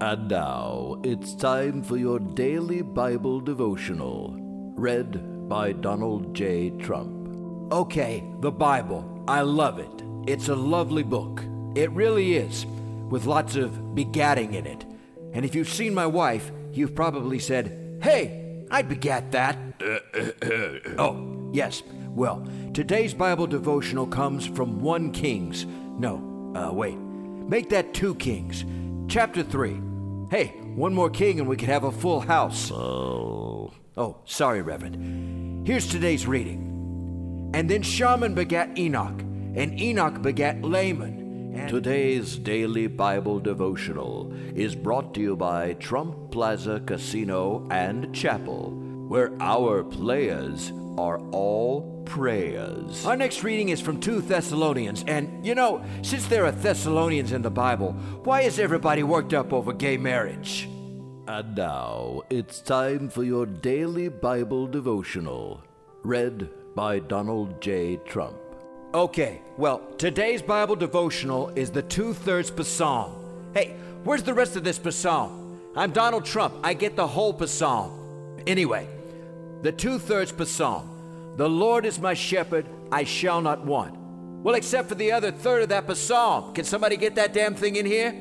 And now it's time for your daily Bible devotional, read by Donald J. Trump. Okay, the Bible. I love it. It's a lovely book. It really is, with lots of begatting in it. And if you've seen my wife, you've probably said, Hey, I'd begat that. oh, yes. Well, today's Bible devotional comes from 1 Kings. No, uh, wait. Make that 2 Kings. Chapter 3. Hey, one more king and we could have a full house. Oh. Oh, sorry, Reverend. Here's today's reading. And then Shaman begat Enoch, and Enoch begat Laman. And Today's daily Bible devotional is brought to you by Trump Plaza Casino and Chapel, where our players are all prayers. Our next reading is from 2 Thessalonians, and you know, since there are Thessalonians in the Bible, why is everybody worked up over gay marriage? And now it's time for your daily Bible devotional, read by Donald J. Trump. Okay, well, today's Bible devotional is the two thirds psalm. Hey, where's the rest of this psalm? I'm Donald Trump. I get the whole psalm. Anyway, the two thirds psalm. The Lord is my shepherd, I shall not want. Well, except for the other third of that psalm. Can somebody get that damn thing in here?